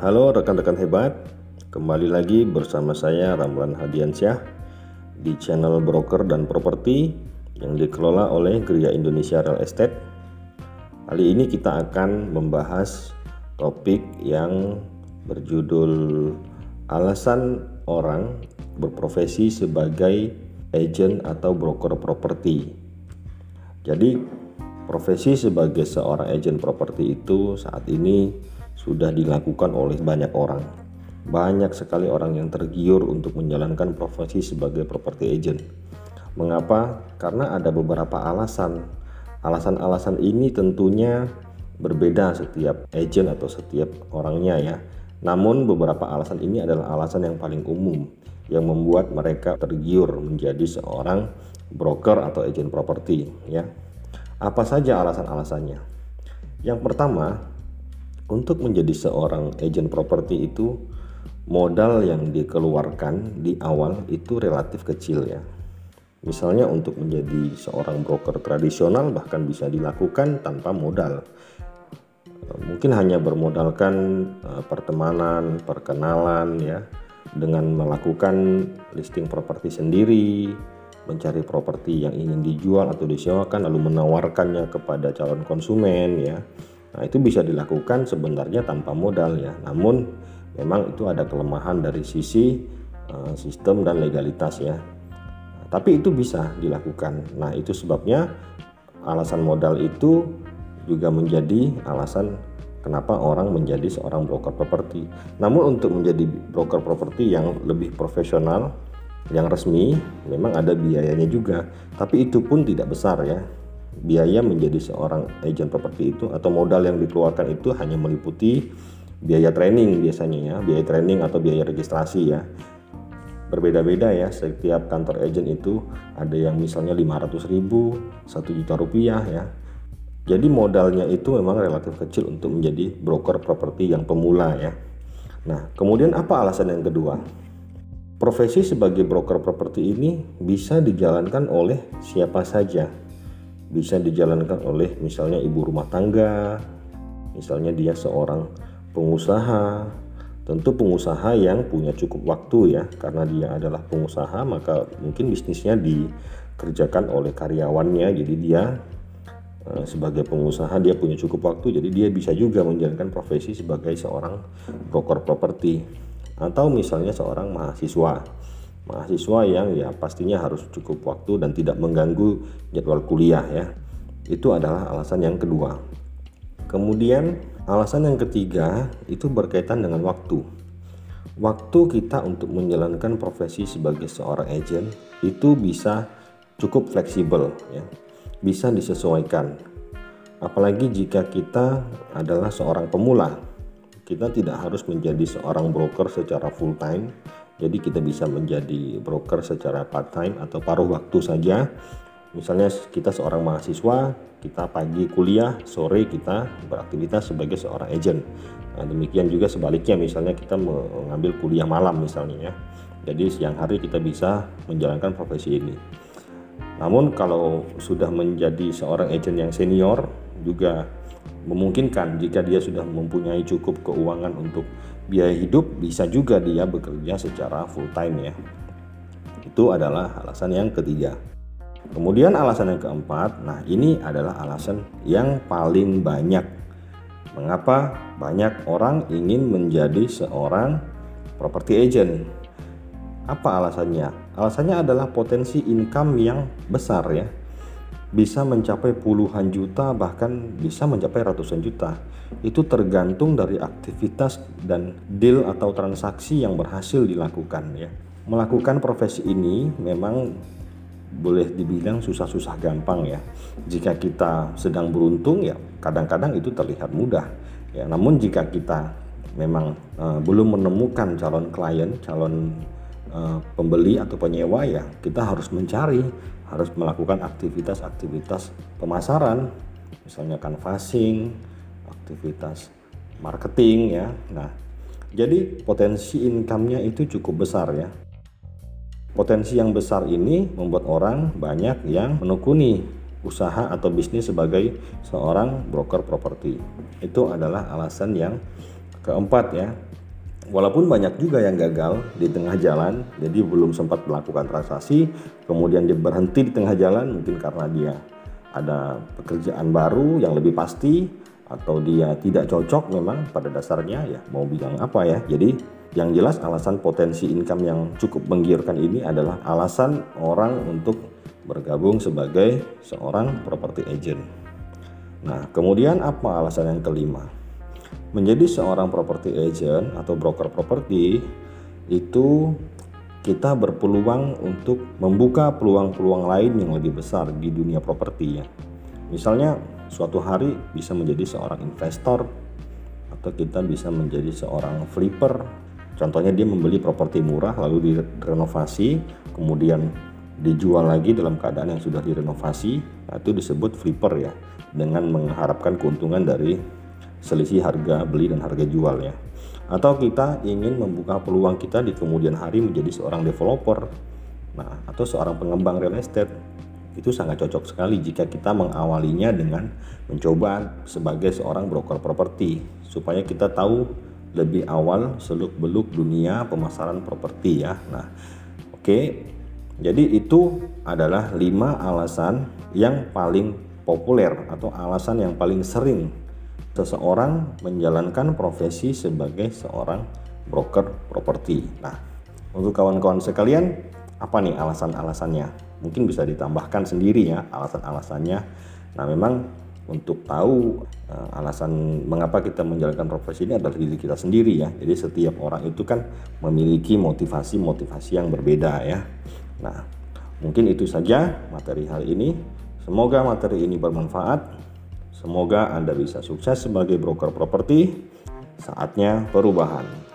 Halo rekan-rekan hebat, kembali lagi bersama saya Ramlan Hadiansyah di channel broker dan properti yang dikelola oleh Gria Indonesia Real Estate. Kali ini kita akan membahas topik yang berjudul alasan orang berprofesi sebagai agent atau broker properti. Jadi profesi sebagai seorang agent properti itu saat ini sudah dilakukan oleh banyak orang. Banyak sekali orang yang tergiur untuk menjalankan profesi sebagai property agent. Mengapa? Karena ada beberapa alasan. Alasan-alasan ini tentunya berbeda setiap agent atau setiap orangnya ya. Namun beberapa alasan ini adalah alasan yang paling umum yang membuat mereka tergiur menjadi seorang broker atau agent properti ya. Apa saja alasan-alasannya? Yang pertama, untuk menjadi seorang agent properti itu modal yang dikeluarkan di awal itu relatif kecil ya. Misalnya untuk menjadi seorang broker tradisional bahkan bisa dilakukan tanpa modal. Mungkin hanya bermodalkan eh, pertemanan, perkenalan ya dengan melakukan listing properti sendiri, mencari properti yang ingin dijual atau disewakan lalu menawarkannya kepada calon konsumen ya Nah, itu bisa dilakukan sebenarnya tanpa modal ya. Namun memang itu ada kelemahan dari sisi uh, sistem dan legalitas ya. Nah, tapi itu bisa dilakukan. Nah, itu sebabnya alasan modal itu juga menjadi alasan kenapa orang menjadi seorang broker properti. Namun untuk menjadi broker properti yang lebih profesional, yang resmi, memang ada biayanya juga. Tapi itu pun tidak besar ya biaya menjadi seorang agent properti itu atau modal yang dikeluarkan itu hanya meliputi biaya training biasanya ya, biaya training atau biaya registrasi ya. Berbeda-beda ya, setiap kantor agent itu ada yang misalnya 500 ribu, 1 juta rupiah ya. Jadi modalnya itu memang relatif kecil untuk menjadi broker properti yang pemula ya. Nah, kemudian apa alasan yang kedua? Profesi sebagai broker properti ini bisa dijalankan oleh siapa saja bisa dijalankan oleh misalnya ibu rumah tangga, misalnya dia seorang pengusaha. Tentu pengusaha yang punya cukup waktu ya, karena dia adalah pengusaha maka mungkin bisnisnya dikerjakan oleh karyawannya, jadi dia eh, sebagai pengusaha dia punya cukup waktu, jadi dia bisa juga menjalankan profesi sebagai seorang broker properti atau misalnya seorang mahasiswa mahasiswa yang ya pastinya harus cukup waktu dan tidak mengganggu jadwal kuliah ya. Itu adalah alasan yang kedua. Kemudian alasan yang ketiga itu berkaitan dengan waktu. Waktu kita untuk menjalankan profesi sebagai seorang agent itu bisa cukup fleksibel ya. Bisa disesuaikan. Apalagi jika kita adalah seorang pemula. Kita tidak harus menjadi seorang broker secara full time jadi kita bisa menjadi broker secara part time atau paruh waktu saja. Misalnya kita seorang mahasiswa, kita pagi kuliah, sore kita beraktivitas sebagai seorang agent. Nah, demikian juga sebaliknya misalnya kita mengambil kuliah malam misalnya ya. Jadi siang hari kita bisa menjalankan profesi ini. Namun kalau sudah menjadi seorang agent yang senior juga memungkinkan jika dia sudah mempunyai cukup keuangan untuk biaya hidup bisa juga dia bekerja secara full time ya. Itu adalah alasan yang ketiga. Kemudian alasan yang keempat nah ini adalah alasan yang paling banyak. Mengapa banyak orang ingin menjadi seorang property agent? Apa alasannya? Alasannya adalah potensi income yang besar ya bisa mencapai puluhan juta bahkan bisa mencapai ratusan juta. Itu tergantung dari aktivitas dan deal atau transaksi yang berhasil dilakukan ya. Melakukan profesi ini memang boleh dibilang susah-susah gampang ya. Jika kita sedang beruntung ya kadang-kadang itu terlihat mudah ya. Namun jika kita memang uh, belum menemukan calon klien calon uh, pembeli atau penyewa ya kita harus mencari harus melakukan aktivitas-aktivitas pemasaran, misalnya canvassing, aktivitas marketing ya. Nah, jadi potensi income-nya itu cukup besar ya. Potensi yang besar ini membuat orang banyak yang menekuni usaha atau bisnis sebagai seorang broker properti. Itu adalah alasan yang keempat ya. Walaupun banyak juga yang gagal di tengah jalan, jadi belum sempat melakukan transaksi, kemudian dia berhenti di tengah jalan mungkin karena dia ada pekerjaan baru yang lebih pasti atau dia tidak cocok memang pada dasarnya ya mau bilang apa ya. Jadi yang jelas alasan potensi income yang cukup menggiurkan ini adalah alasan orang untuk bergabung sebagai seorang property agent. Nah, kemudian apa alasan yang kelima? Menjadi seorang property agent atau broker properti itu kita berpeluang untuk membuka peluang-peluang lain yang lebih besar di dunia properti ya. Misalnya suatu hari bisa menjadi seorang investor atau kita bisa menjadi seorang flipper. Contohnya dia membeli properti murah lalu direnovasi, kemudian dijual lagi dalam keadaan yang sudah direnovasi, nah, itu disebut flipper ya, dengan mengharapkan keuntungan dari selisih harga beli dan harga jual ya. Atau kita ingin membuka peluang kita di kemudian hari menjadi seorang developer, nah atau seorang pengembang real estate itu sangat cocok sekali jika kita mengawalinya dengan mencoba sebagai seorang broker properti supaya kita tahu lebih awal seluk beluk dunia pemasaran properti ya. Nah, oke. Okay. Jadi itu adalah lima alasan yang paling populer atau alasan yang paling sering seseorang menjalankan profesi sebagai seorang broker properti. Nah, untuk kawan-kawan sekalian, apa nih alasan-alasannya? Mungkin bisa ditambahkan sendiri ya alasan-alasannya. Nah, memang untuk tahu uh, alasan mengapa kita menjalankan profesi ini adalah diri kita sendiri ya. Jadi setiap orang itu kan memiliki motivasi-motivasi yang berbeda ya. Nah, mungkin itu saja materi hari ini. Semoga materi ini bermanfaat. Semoga Anda bisa sukses sebagai broker properti. Saatnya perubahan.